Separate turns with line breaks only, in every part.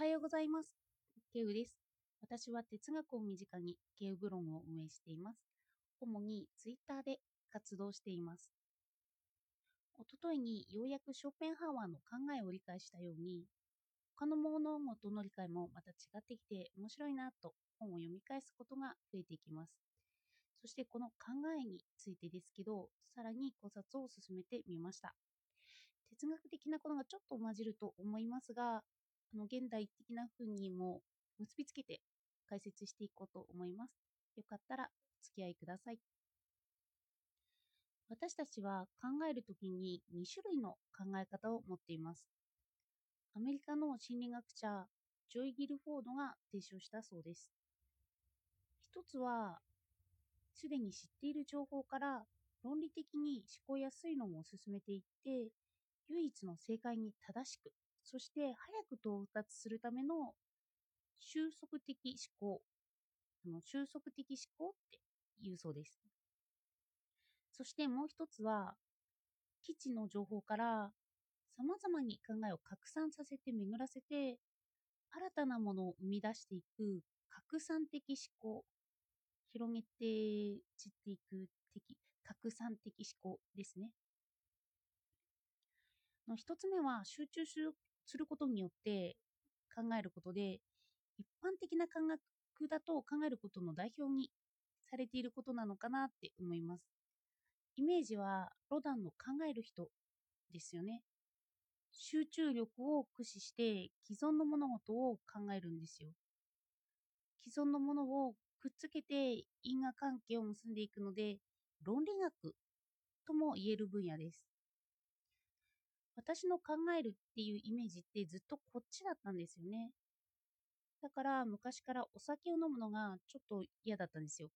はようございます。ケウです。私は哲学を身近にケウブログを運営しています。主にツイッターで活動しています。おとといにようやくショーペンハワーの考えを理解したように、他の物事の理解もまた違ってきて面白いなと本を読み返すことが増えていきます。そしてこの考えについてですけど、さらに考察を進めてみました。哲学的なことがちょっと混じると思いますが、あの現代的な風にも結びつけて解説していこうと思います。よかったらお付き合いください。私たちは考えるときに2種類の考え方を持っています。アメリカの心理学者ジョイ・ギルフォードが提唱したそうです。一つは、すでに知っている情報から論理的に思考や推論を進めていって、唯一の正解に正しく、そして早く到達するための収束的思考、あの収束的思考って言うそうです。そしてもう一つは、基地の情報から様々に考えを拡散させて巡らせて、新たなものを生み出していく拡散的思考、広げて散っていく的、拡散的思考ですね。の一つ目は集中することによって考えることで、一般的な感覚だと考えることの代表にされていることなのかなって思います。イメージはロダンの考える人ですよね。集中力を駆使して既存の物事を考えるんですよ。既存のものをくっつけて因果関係を結んでいくので、論理学とも言える分野です。私の考えるっていうイメージってずっとこっちだったんですよね。だから昔からお酒を飲むのがちょっと嫌だったんですよ。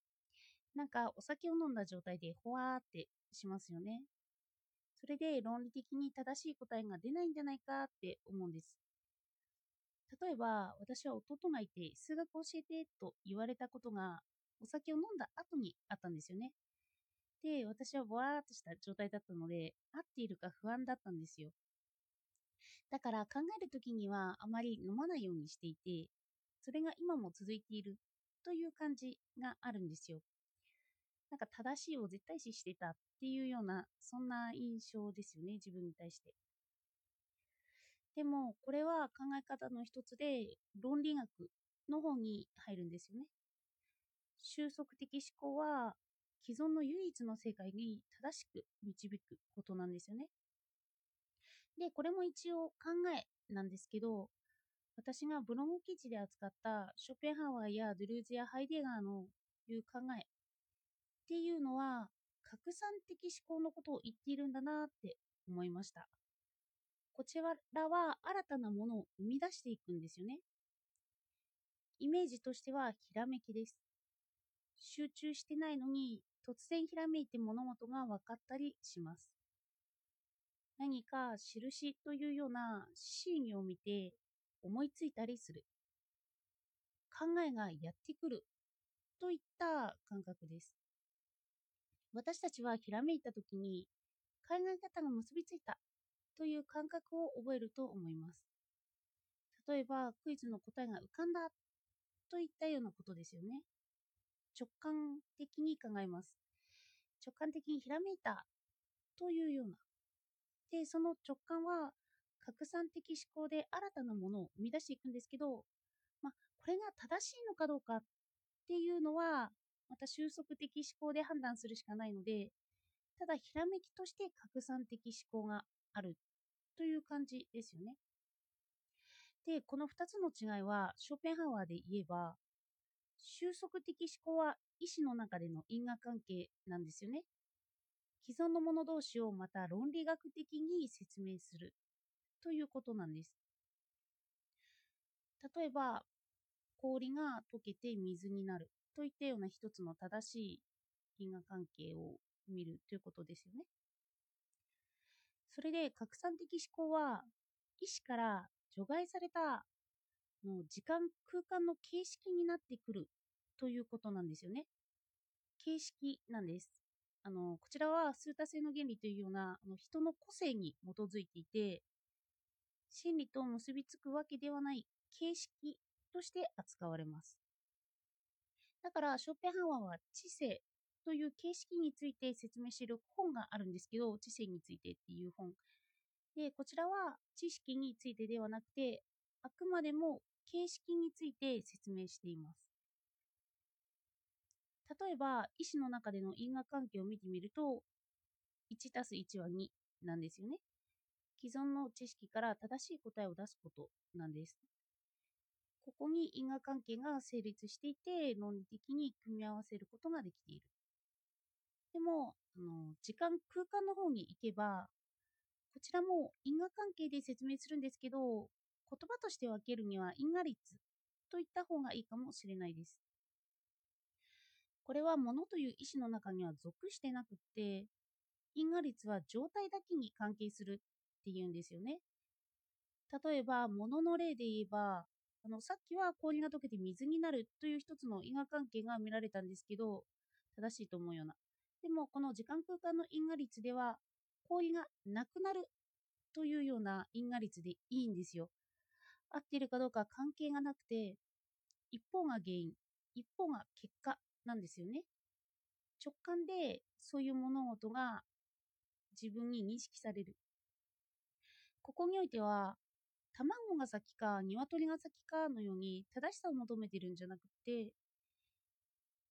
なんかお酒を飲んだ状態でほわーってしますよね。それで論理的に正しい答えが出ないんじゃないかって思うんです。例えば私は弟がいて数学教えてと言われたことがお酒を飲んだ後にあったんですよね。で、私はぼわーっとした状態だったので、合っているか不安だったんですよ。だから考えるときにはあまり飲まないようにしていて、それが今も続いているという感じがあるんですよ。なんか正しいを絶対視してたっていうような、そんな印象ですよね、自分に対して。でも、これは考え方の一つで、論理学の方に入るんですよね。収束的思考は、既存の唯一の正解に正しく導くことなんですよね。で、これも一応考えなんですけど、私がブログ記事で扱ったショペンハワーやドゥルーズやハイデガーのいう考えっていうのは、拡散的思考のことを言っているんだなって思いました。こちらは新たなものを生み出していくんですよね。イメージとしてはひらめきです。集中してないのに突然ひらめいて物事が分かったりします。何か印というようなシーンを見て思いついたりする。考えがやってくるといった感覚です。私たちはひらめいたときに考え方が結びついたという感覚を覚えると思います。例えばクイズの答えが浮かんだといったようなことですよね。直感的に考えます。直感的にひらめいたというような。で、その直感は拡散的思考で新たなものを生み出していくんですけど、まあ、これが正しいのかどうかっていうのは、また収束的思考で判断するしかないので、ただひらめきとして拡散的思考があるという感じですよね。で、この2つの違いは、ショーペンハワーで言えば、収束的思考は意思の中での因果関係なんですよね。既存のもの同士をまた論理学的に説明するということなんです。例えば、氷が溶けて水になるといったような一つの正しい因果関係を見るということですよね。それで拡散的思考は意思から除外されたの時間空間の形式になってくるということなんですよね。形式なんです。あのこちらは数多性の原理というようなあの人の個性に基づいていて真理と結びつくわけではない形式として扱われます。だから、ショッペンハワーは知性という形式について説明している本があるんですけど、知性についてっていう本。で、こちらは知識についてではなくて、あくまでも形式について説明しています。例えば、医師の中での因果関係を見てみると、1たす1は2なんですよね。既存の知識から正しい答えを出すことなんです。ここに因果関係が成立していて、論理的に組み合わせることができている。でも、あの時間、空間の方に行けば、こちらも因果関係で説明するんですけど、言葉として分けるには因果率といった方がいいかもしれないです。これは物という意思の中には属してなくって、因果率は状態だけに関係するっていうんですよね。例えば、物の例で言えば、あのさっきは氷が溶けて水になるという一つの因果関係が見られたんですけど、正しいと思うような。でも、この時間空間の因果率では、氷がなくなるというような因果率でいいんですよ。合っているかどうか関係がなくて、一方が原因、一方が結果なんですよね。直感でそういう物事が自分に認識される。ここにおいては、卵が先か鶏が先かのように正しさを求めてるんじゃなくて、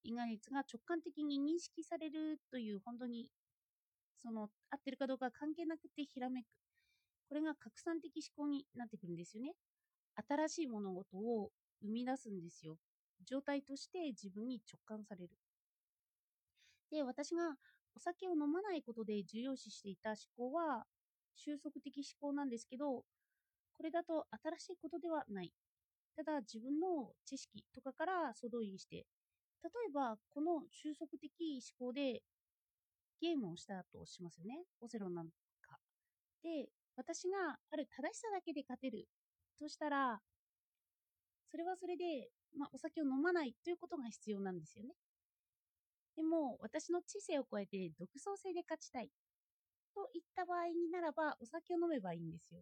因果率が直感的に認識されるという本当にその合ってるかどうか関係なくてひらめく。これが拡散的思考になってくるんですよね。新しい物事を生み出すんですよ。状態として自分に直感される。で、私がお酒を飲まないことで重要視していた思考は収束的思考なんですけど、これだと新しいことではない。ただ自分の知識とかから総動員して、例えばこの収束的思考でゲームをしたとしますよね。オセロなんか。で、私がある正しさだけで勝てるとしたら、それはそれで、まあ、お酒を飲まないということが必要なんですよね。でも、私の知性を超えて独創性で勝ちたいといった場合にならば、お酒を飲めばいいんですよ。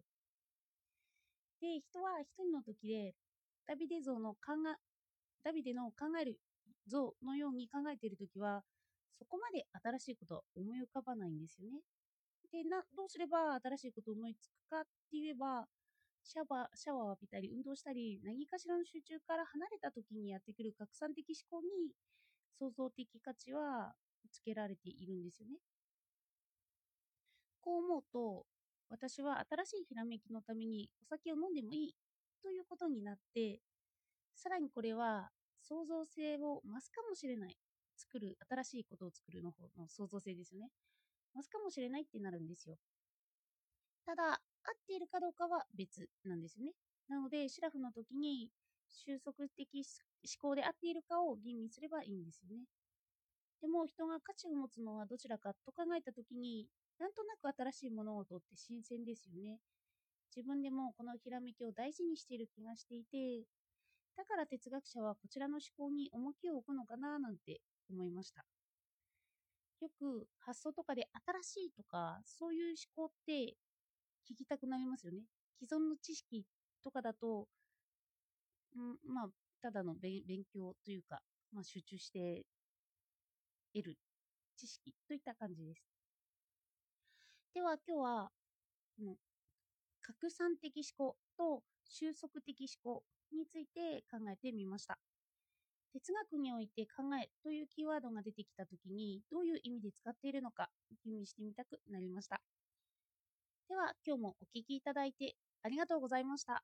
で、人は一人の時で、ダビデ像の考え、ダビデの考える像のように考えている時は、そこまで新しいことは思い浮かばないんですよね。で、な、どうすれば新しいことを思いつくかって言えば、シャワー、シャワーを浴びたり、運動したり、何かしらの集中から離れた時にやってくる拡散的思考に、創造的価値はつけられているんですよね。こう思うと、私は新しいひらめきのためにお酒を飲んでもいいということになって、さらにこれは創造性を増すかもしれない。作る、新しいことを作るの方の創造性ですよね。増すかもしれないってなるんですよ。ただ、合っているかどうかは別なんですよね。なので、シラフの時に収束的思考で合っているかを吟味すればいいんですよね。でも、人が価値を持つのはどちらかと考えた時に、なんとなく新しい物事って新鮮ですよね。自分でもこのひらめきを大事にしている気がしていて、だから哲学者はこちらの思考に重きを置くのかななんて思いました。よく発想とかで新しいとか、そういう思考って聞きたくなりますよね。既存の知識とかだと、んまあ、ただの勉強というか、まあ、集中して得る知識といった感じです。では今日は、うん、拡散的思考と収束的思考について考えてみました。哲学において考えというキーワードが出てきたときにどういう意味で使っているのか吟味してみたくなりました。では今日もお聴きいただいてありがとうございました。